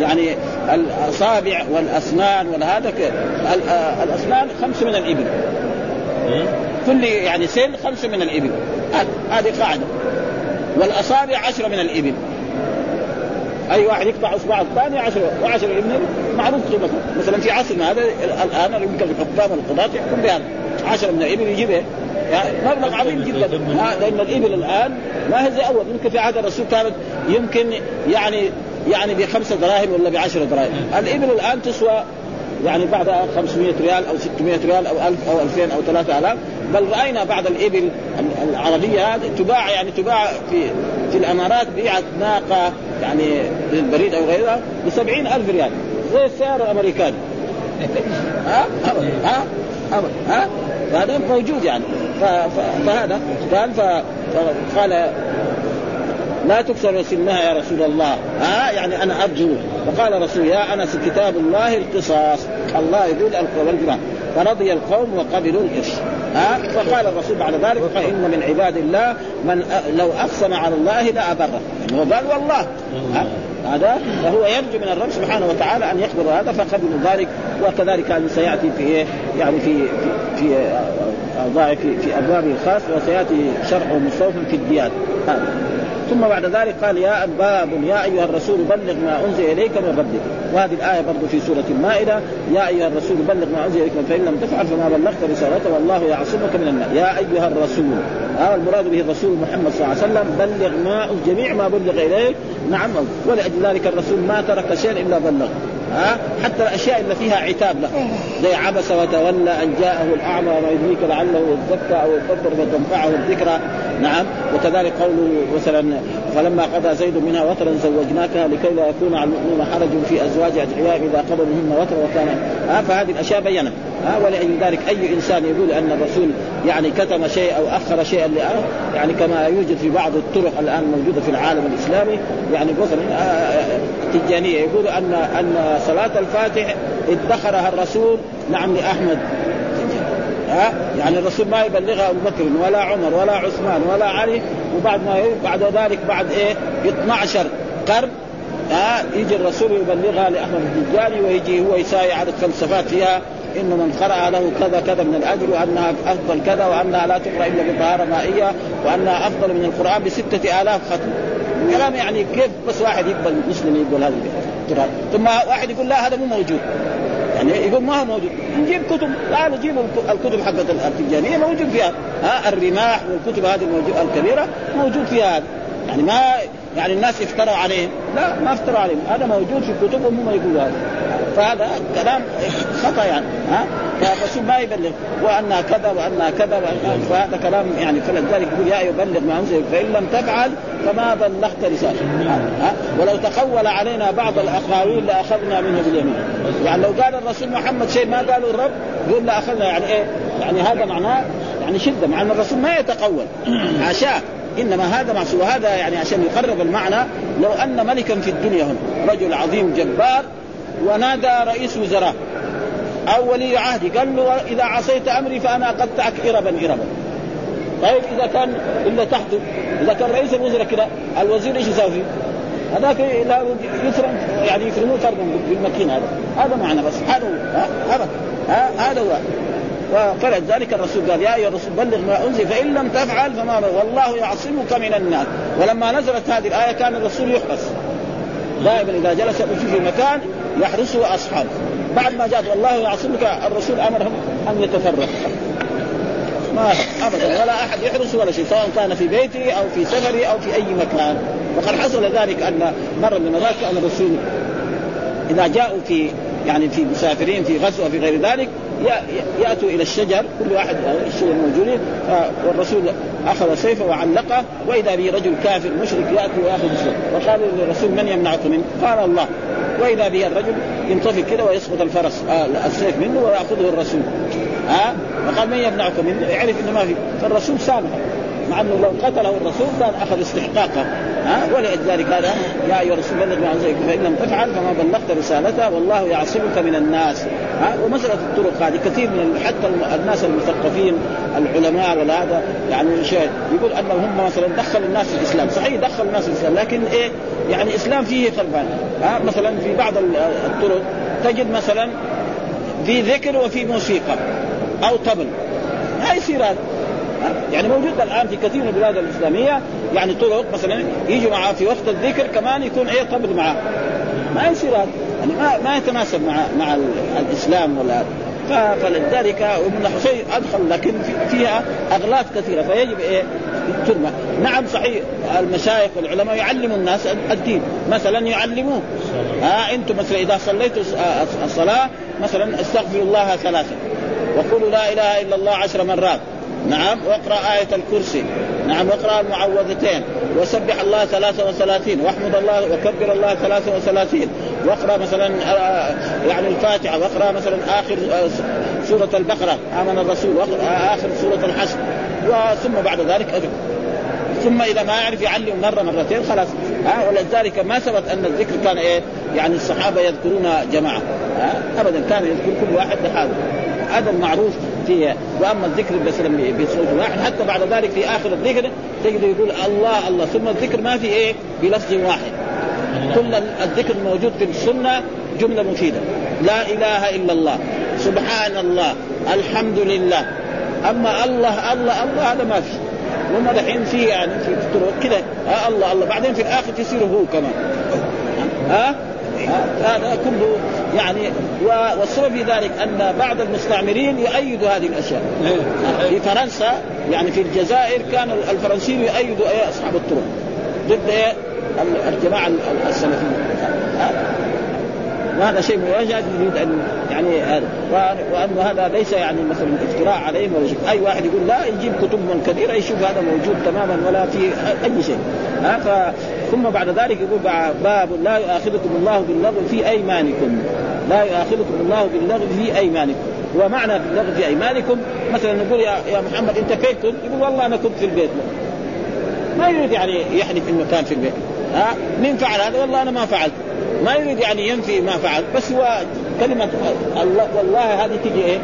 يعني الأصابع والأسنان وهذا الأسنان خمس من الإبل. كل يعني سن خمس من الإبل. هذه قاعدة. والأصابع عشرة من الإبل. أي واحد يقطع اصبع الثاني عشرة وعشرة ابن معروف قيمته مثلا. في عصرنا هذا الآن يمكن الحكام والقضاة يحكم بهذا. عشرة من الإبل يجيب يعني مبلغ عظيم جدا. لأن الإبل الآن ما هي زي أول. يمكن في عهد الرسول كانت يمكن يعني يعني بخمسة دراهم ولا بعشرة دراهم. الإبل الآن تسوى يعني بعد 500 ريال أو 600 ريال أو 1000 أو 2000 أو 3000 بل رأينا بعض الإبل العربية هذه تباع يعني تباع في في الإمارات بيعت ناقة يعني للبريد أو غيرها ب ألف ريال. زي السياره الأمريكاني. <laughs> ها؟ ها؟ ها؟ هذا موجود يعني. فهذا قال فقال لا تكسر سنها يا رسول الله. ها؟ يعني أنا أرجو. فقال رسول يا أنس كتاب الله القصاص. الله يقول والجماعه فرضي القوم وقبلوا القرش ها؟ فقال الرسول بعد ذلك فإن من عباد الله من لو أقسم على الله لابره يعني هو قال والله. هذا فهو يرجو من الرب سبحانه وتعالى أن يخبر هذا فقبلوا ذلك وكذلك سيأتي في إيه؟ يعني في في في, في, في أبوابه الخاص وسيأتي شرحه مستوفى في الديان هذا. ثم بعد ذلك قال يا باب يا أيها الرسول بلغ ما أنزل إليك من ربك. وهذه الآية برضه في سورة المائدة. يا أيها الرسول بلغ ما أنزل إليك فإن لم تفعل فما بلغت رسالته والله يعصمك من الناس يا أيها الرسول هذا المراد به الرسول محمد صلى الله عليه وسلم بلغ ما جميع ما بلغ إليك. نعم ولأجل ذلك الرسول ما ترك شيئا إلا بلغ ها؟ حتى الأشياء اللي فيها عتاب له. زي عبس وتولى أن جاءه الأعمى وما يدريك لعله يزكى أو يكبر فتنفعه الذكرى. نعم. وكذلك قوله مثلا فلما قضى زيد منها وترا زوجناكها لكي لا يكون على المؤمنين حرج في أزواج أدعياء إذا قضوا منهن وترا وكان ها؟ فهذه الأشياء بينت. ها؟ ولأجل ذلك أي إنسان يقول أن الرسول يعني كتم شيء أو أخر شيئا يعني كما يوجد في بعض الطرق الآن موجودة في العالم الإسلامي يعني مثلا التجانيه يقول ان أن صلاة الفاتح ادخرها الرسول نعم لأحمد. ها؟ يعني الرسول ما يبلغها أبو بكر ولا عمر ولا عثمان ولا علي وبعد ما بعد ذلك بعد إيه؟ 12 قرن ها؟ يجي الرسول يبلغها لأحمد الدجالي ويجي هو يساوي عدد فلسفات فيها انه من قرأ له كذا كذا من الأجر وأنها أفضل كذا وأنها لا تقرأ إلا بطهارة مائية وأنها أفضل من القرآن بستة آلاف ختم. كلام يعني كيف بس واحد يقبل مسلم يقبل هذا القران ثم واحد يقول لا هذا مو موجود. يعني يقول ما هو موجود. نجيب كتب. لا نجيب الكتب حقت التجاريه موجود فيها. ها الرماح والكتب هذه الموجود الكبيرة موجود فيها. هذا يعني ما يعني الناس افتروا عليهم. لا ما افتروا عليهم. هذا موجود في كتبهم هم يقولوا هذا. فهذا كلام خطأ يعني ها؟ فالرسول ما يبلغ وانها كذا وانها كذا فهذا كلام يعني فلذلك يقول يا يبلغ ما أنزل فإن لم تفعل فما بلغت رسالته ولو تقول علينا بعض الأقاويل لأخذنا منه باليمين. يعني لو قال الرسول محمد شيء ما قاله الرب يقول لاخذنا يعني إيه؟ يعني هذا معناه يعني شدة مع أن الرسول ما يتقول حاشاه إنما هذا معصوم وهذا يعني عشان يقرب المعنى لو أن ملكا في الدنيا هنا رجل عظيم جبار ونادى رئيس وزراء. أو ولي عهدي قال له إذا عصيت أمري فأنا اقطعك اربا اربا. طيب إذا كان إلا تحته إذا كان رئيس الوزراء كذا الوزير إيش يسوي؟ هذاك لا يفرم يعني يفرموه فرما في المكين هذا. هذا معنى بس. هذا هذا. هذا هو. فلذلك الرسول. قال يا أيها الرسول بلغ ما أنزل فإن لم تفعل فما والله يعصمك من الناس. ولما نزلت هذه الآية كان الرسول يحرس. دائما إذا جلس في مكان يحرسه اصحابه بعد ما جاءت والله يعصمك الرسول أمرهم أن يتفرق ما ابدا. ولا أحد يحرس ولا شيء سواء كان في بيته أو في سفره أو في أي مكان. وقد حصل ذلك أن مره من المرات كان الرسول. إذا جاءوا في يعني في مسافرين في غزوة في غير ذلك يأتوا إلى الشجر. كل واحد الشجر موجودين والرسول أخذ سيفه وعلقه. وإذا به رجل كافر مشرك يأتي ويأخذ السيف. وقال للرسول من يمنعكم؟ منه؟ قال الله. وإذا به الرجل ينطفي كده ويسقط الفرس آه السيف منه ويأخذه الرسول. ها آه؟ فقال من يمنعكم منه؟ يعرف إنه ما في. فالرسول سامحه مع إنه لو قتله الرسول كان أخذ استحقاقه. ها ولذلك هذا يا أيها الرسول بلغ ما انزلك فإن لم تفعل فما بلغت رسالته والله يعصمك من الناس. ها ومسألة الطرق هذه. كثير من حتى الناس المثقفين العلماء ولا هذا يعني شيء يقول أنهم هم مثلا دخلوا الناس في الإسلام. صحيح دخلوا الناس في الإسلام لكن إيه؟ يعني إسلام فيه خربان ها مثلا في بعض الطرق تجد مثلا في ذكر وفي موسيقى أو طبل. ما يصير هذا. يعني موجود الآن في كثير من البلاد الإسلامية يعني طرق مثلا يجوا معاه في وقت الذكر كمان يكون إيه؟ طبل معاه. ما يصير هذا. يعني ما ما يتناسب مع مع الإسلام ولا فلذلك ابن حسين أدخل لكن فيها أغلاط كثيرة فيجب إيه؟ الترمى نعم صحيح المشايخ والعلماء يعلموا الناس الدين. مثلا يعلموه. ها أنتم مثلا إذا صليتوا الصلاة مثلا استغفروا الله ثلاثة وقولوا لا إله إلا الله عشر مرات. نعم واقرأ آية الكرسي. نعم واقرأ المعوذتين. وسبح الله 33 واحمد الله وكبر الله 33 واقرأ مثلا آه، يعني الفاتحة واقرأ مثلا آخر آه، سورة البقرة آمن الرسول واقرأ آخر سورة الحشر ثم بعد ذلك أدعو ثم إذا ما يعرف يعلم مرة مرتين خلاص. ها ولذلك ما ثبت أن الذكر كان إيه؟ يعني الصحابة يذكرون جماعة. ابدا كان يذكر كل واحد لحاله هذا المعروف فيه. وأما الذكر مثلا بصوت واحد حتى بعد ذلك في آخر الذكر تجد يقول الله الله. ثم الذكر ما في إيه؟ بلفظ واحد. كل الذكر الموجود في السنة جملة مفيدة. لا إله إلا الله. سبحان الله الحمد لله أما الله الله الله هذا ما في. هم دحين في يعني في كذا آه الله الله. بعدين في الآخر تصير هو كمان. ها هذا كله يعني والسبب في ذلك أن بعض المستعمرين يؤيدوا هذه الأشياء. إيه. في فرنسا يعني في الجزائر كان الفرنسيين يؤيدوا إيه أصحاب الطرق. ضد إيه؟ الجماعة السلفية. وهذا شيء مواجهة يريد ان يعني هذا. وانه هذا ليس يعني مثلا افتراء عليهم ولا شيء. أي واحد يقول لا يجيب كتب من كثيره يشوف هذا موجود تماما ولا في أي شيء. ها ف ثم بعد ذلك يقول باب لا يؤاخذكم الله باللغو في أيمانكم. لا يؤاخذكم الله باللغو في أيمانكم. ومعنى باللغو في أيمانكم مثلا نقول يا يا محمد انت فين كنت؟ يقول والله أنا كنت في البيت. ما يريد يعني يحلف إنه كان في البيت. ها؟ مين فعل هذا؟ والله أنا ما فعلت. ما يريد يعني ينفي ما فعل. بس هو كلمة الله والله هذه تجي إيه؟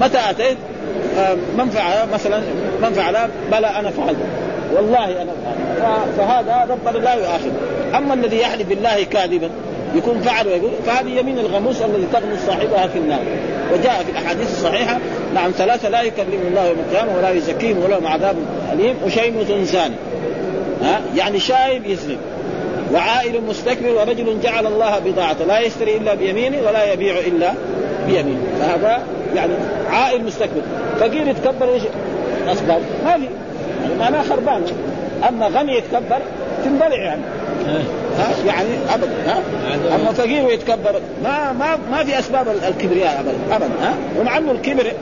متى أتيت؟ من فعل؟ مثلا من فعل؟ بلى أنا فعلت. والله أنا فعلت. فهذا ربنا لا يؤاخذ. أما الذي يحلف بالله كاذبا يكون فعل ويقول فهذه يمين الغموس الذي تغمس صاحبها في النار. وجاء في الأحاديث الصحيحة نعم ثلاثة لا يكلم الله يوم القيامة ولا يزكيهم ولهم عذاب أليم. وشيم زاني ها؟ يعني شايب يسلم. وعائل مستكبر ورجل جعل الله بضاعته. لا يشتري إلا بيمينه ولا يبيع إلا بيمينه. فهذا يعني عائل مستكبر. فقير يتكبر إيش؟ اسباب ما في يعني معناه خربان. أما غني يتكبر تنبلع يعني. ها؟ يعني ابدا ها؟ أما فقير ويتكبر ما ما ما في أسباب الكبرياء ابدا ابدا ها؟ ومع أنه الكبر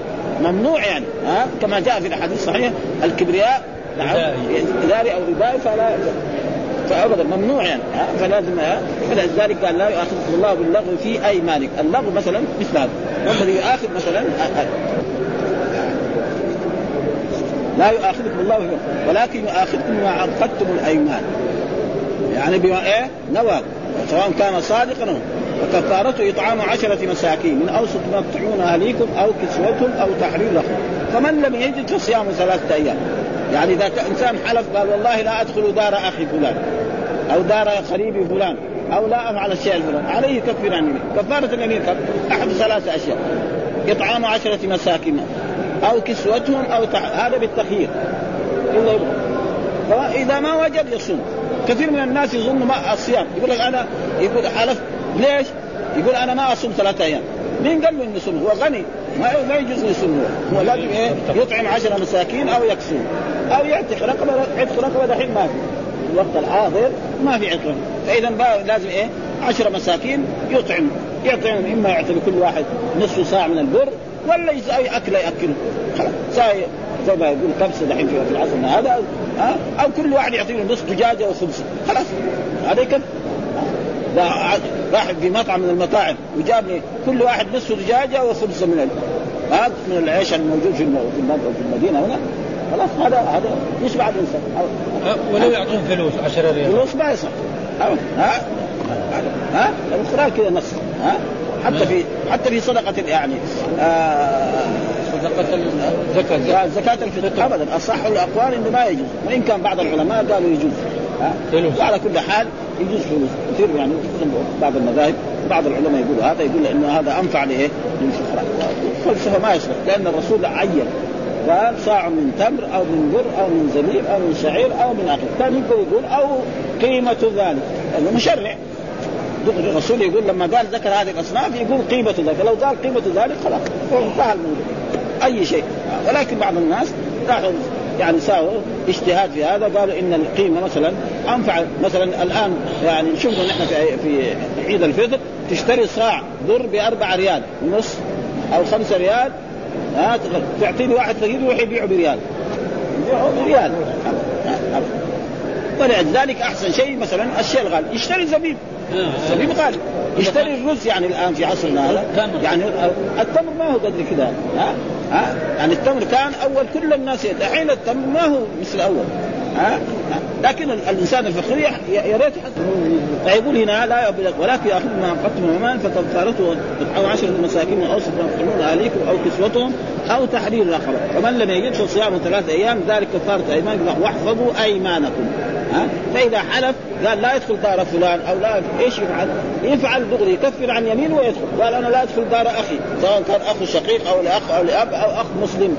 ممنوع يعني. ها؟ كما جاء في الأحاديث الصحيحة الكبرياء نعم. إداري. أو ربائي فلا فأبدا ممنوع يعني. فلازم فلذلك قال لا يؤاخذكم الله باللغو في ايمانك، اللغو مثلا مثل هذا، والذي يؤاخذ مثلا لا يؤاخذكم الله ولكن يؤاخذكم بما عقدتم الأيمان. يعني بما إيه؟ نوى سواء كان صادقا أو وكفارته إطعام عشرة مساكين. من أوسط ما تطعمون أهليكم أو كسوتهم أو تحرير فمن لم يجد فصيام ثلاثة أيام. يعني إذا إنسان حلف قال والله لا أدخل دار أخي فلان أو دار قريبي فلان أو لا أفعل الشيء الفلاني. عليه يكفر عن يمين كفارة اليمين أحد ثلاثة أشياء. إطعام عشرة مساكين أو كسوتهم أو تح... هذا بالتخيير. فإذا ما وجد يصوم كثير من الناس يظن ما الصيام. يقول لك أنا يقول حلف ليش؟ يقول أنا ما أصوم ثلاثة أيام. مين قال له انه يصوم؟ هو غني. ما ما يجوز يصوم هو لازم إيه؟ يطعم عشرة مساكين أو يكسو. أو يعتق رقبه عتق رقبة دحين ما في. الوقت الحاضر ما في عتق فإذا لازم إيه؟ عشرة مساكين يطعم. يطعم. إما يعطي كل واحد نصف ساعة من البر ولا يساوي اكله يأكله. خلاص. زي ما يقول كبسة دحين في العصر هذا. أو كل واحد يعطي له نصف دجاجة وخبزه خلاص. هذا يكفي راح في مطعم من المطاعم وجابني كل واحد نصف دجاجة وخبزه من هذا من العيش الموجود في في المدينة هنا. خلاص هذا هذا يشبع الإنسان. ولو يعطون فلوس 10 ريال. فلوس ما يصح ها ها القرآن كذا نص ها. حتى في حتى في صدقة يعني آه صدقة الزكاة زكاة الفطر. ابدا أصح الأقوال إنه ما يجوز. وإن كان بعض العلماء قالوا يجوز. فلوس وعلى كل حال يجوز فلوس كثير يعني بعض المذاهب بعض العلماء يقولوا هذا يقول انه هذا أنفع لايه؟ للفقراء الفلسفه ما يصلح لأن الرسول عين. قال صاع من تمر أو من بر أو من زبيب أو من شعير أو من آخر. كان يقدر يقول أو قيمة ذلك. لأنه مشرع. الرسول يقول لما قال ذكر هذه الأصناف يقول قيمة ذلك. فلو قال قيمة ذلك خلاص انتهى الموضوع. أي شيء. ولكن بعض الناس راحوا يعني ساووا اجتهاد في هذا قالوا إن القيمة مثلا أنفع مثلا الآن يعني شفنا نحن في في عيد الفطر تشتري صاع ذر بأربعة ريال ونص أو خمسة ريال ها تعطيني واحد فقير يروح يبيعه بريال. ريال ولذلك أحسن شيء مثلا الشيء الغالي يشتري زبيب. زبيب غالي يشتري الرز يعني الآن في عصرنا هذا. يعني التمر ما هو قدر كذا ها؟ ها؟ يعني التمر كان أول كل الناس الحين التمر ما هو مثل أول. ها؟ لكن الإنسان الفقير يا ريت فيقول هنا لا ولكن ياخذ ما أنفقتم من مال فتكفارته أو عشرة مساكين أو أوسط ما تطعمون أو كسوتهم أو تحرير رقبه ومن لم يجد فصيام ثلاثة أيام ذلك كفاره ايمان واحفظوا أيمانكم. ها؟ فإذا حلف قال لا يدخل دار فلان أو لا إيش يفعل؟ يفعل دغري يكفر عن يمينه ويدخل. قال أنا لا أدخل دار أخي سواء كان أخ شقيق أو لأخ أو لأب أو أخ مسلم.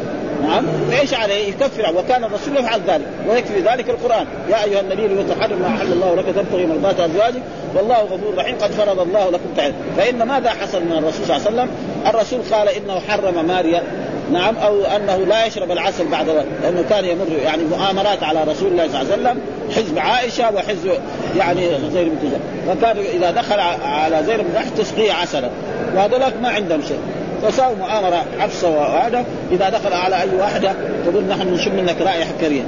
نعم. فايش عليه؟ يكفر وكان الرسول يفعل ذلك ويكفي ذلك القرآن. يا أيها النبي لم تحرم ما أحل الله لك تبتغي مرضات أزواجك والله غفور رحيم قد فرض الله لكم تعالى فإن ماذا حصل من الرسول صلى الله عليه وسلم؟ الرسول قال إنه حرم ماريا نعم أو أنه لا يشرب العسل بعد لأنه كان يمر يعني مؤامرات على رسول الله صلى الله عليه وسلم حزب عائشة وحزب يعني زيد بن فكان إذا دخل على زيد بن تسقيه عسلا وهذولاك ما عندهم شيء. فساووا مؤامرة حفصة وهذا. إذا دخل على أي واحدة تقول نحن نشم منك رائحة كريهة.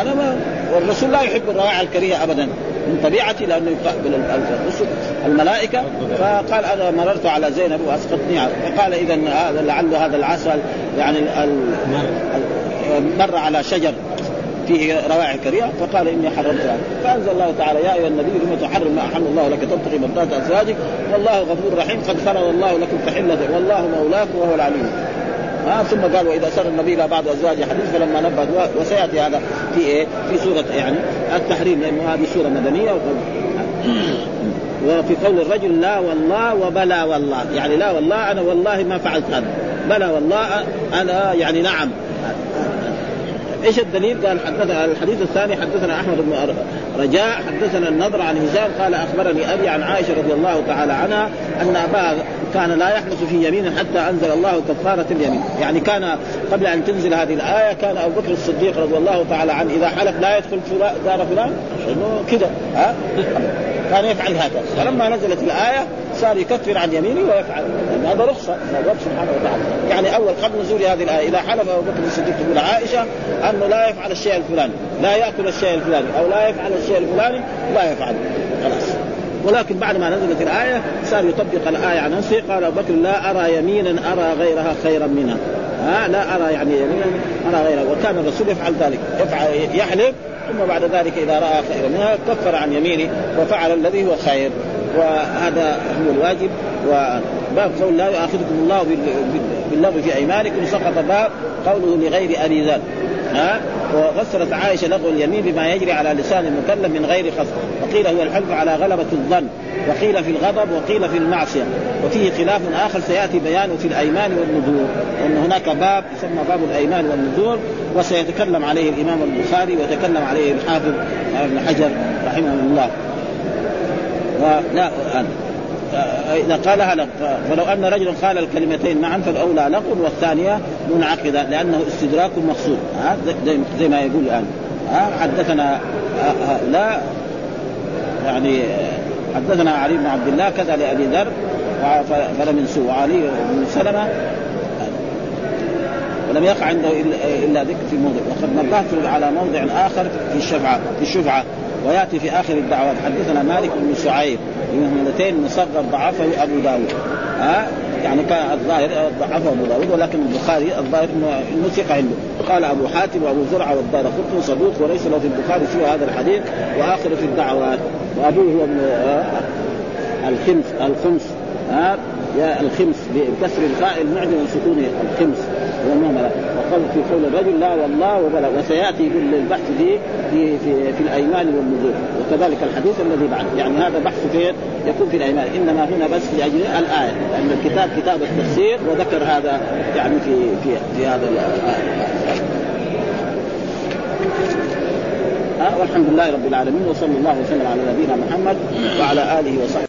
أنا ما والرسول لا يحب الروائح الكريهة ابدا. من طبيعتي لأنه يقابل الرسل الملائكة. فقال أنا مررت على زينب وأسقطني. فقال اذا هذا لعل هذا العسل يعني مر على شجر. فيه روائح كريهة فقال إني حرمتها فأنزل الله تعالى يا أيها النبي لم تحرم ما أحل الله لك تبتغي مرضات أزواجك؟ والله غفور رحيم قد فرض الله لكم تحله والله مولاكم وهو العليم. آه ثم قال وإذا سر النبي إلى بعض ازواجه حديث فلما نبه وسيأتي هذا في إيه؟ في سورة يعني التحريم لأنه هذه سورة مدنية وفي قول الرجل لا والله وبلا والله. يعني لا والله أنا والله ما فعلت هذا. بلا والله أنا يعني نعم. إيش الدليل؟ قال حدثنا الحديث الثاني حدثنا أحمد بن رجاء حدثنا النضر عن هشام قال أخبرني أبي عن عائشة رضي الله تعالى عنها أن اباها كان لا يحدث في يمين حتى أنزل الله كفارة اليمين، يعني كان قبل أن تنزل هذه الآية كان أبو بكر الصديق رضي الله تعالى عنه إذا حلف لا يدخل دار فلان. كذا ها؟ كان يفعل هكذا، فلما نزلت الآية صار يكفر عن يمينه ويفعل. هذا رخصة. من الرب سبحانه وتعالى. يعني أول قبل نزول هذه الآية إذا حلف أبو بكر الصديق تقول عائشة أنه لا يفعل الشيء الفلاني لا يأكل الشيء الفلاني أو لا يفعل الشيء الفلاني لا يفعل. خلاص. ولكن بعد ما نزلت الآية صار يطبق الآية على نفسه قال أبو بكر لا أرى يمينا أرى غيرها خيرا منها. ها لا أرى يعني يمينا أرى غيرها. وكان الرسول يفعل ذلك. يفعل يحلف ثم بعد ذلك إذا رأى خيرا منها كفر عن يمينه وفعل الذي هو خير. وهذا هو الواجب وباب قول لا يؤاخذكم الله باللغو في أيمانكم سقط باب قوله لغير أبي ذر. ها؟ وفسرت عائشة لغو اليمين بما يجري على لسان المكلم من غير قصد وقيل هو الحلف على غلبة الظن وقيل في الغضب وقيل في المعصية. وفيه خلاف آخر سيأتي بيانه في الأيمان والنذور. وأن هناك باب يسمى باب الأيمان والنذور وسيتكلم عليه الإمام البخاري وتكلم عليه الحافظ ابن حجر رحمه الله. لا إذا قالها لغو فلو أن رجلا قال الكلمتين معا فالأولى لغو والثانية منعقدة لأنه استدراك مقصود. زي ما يقول الآن. حدثنا لا يعني حدثنا علي بن عبد الله كذا لأبي ذر فلم ينسوا وعلي بن سلمة ولم يقع عنده إلا ذكر في موضع. وقد نبهت على موضع آخر في الشفعة في الشفعة. ويأتي في آخر الدعوات. حدثنا مالك بن سعيد بمهملتين مصغر ضعفه أبو داود. ها؟ يعني كان الظاهر ضعفه أبو داود ولكن البخاري الظاهر إنه ثقة عنده. قال أبو حاتم وأبو زرعة والدار قطن صدوق وليس له في البخاري سوى هذا الحديث وآخر في الدعوات. وأبوه هو من الخمس الخمس ها؟ الخمس بكسر الخاء المعجم وسكونه الخمس. والمهمله وقال في قول الرجل لا والله وبلا وسيأتي البحث في في في, في الأيمان والنذور. وكذلك الحديث الذي بعد. يعني هذا بحث فين يكون في الأيمان. إنما هنا بس لاجل الآية. لأن الكتاب كتاب التفسير وذكر هذا يعني في في في هذا الآية. والحمد لله رب العالمين وصلى الله وسلم على نبينا محمد وعلى آله وصحبه.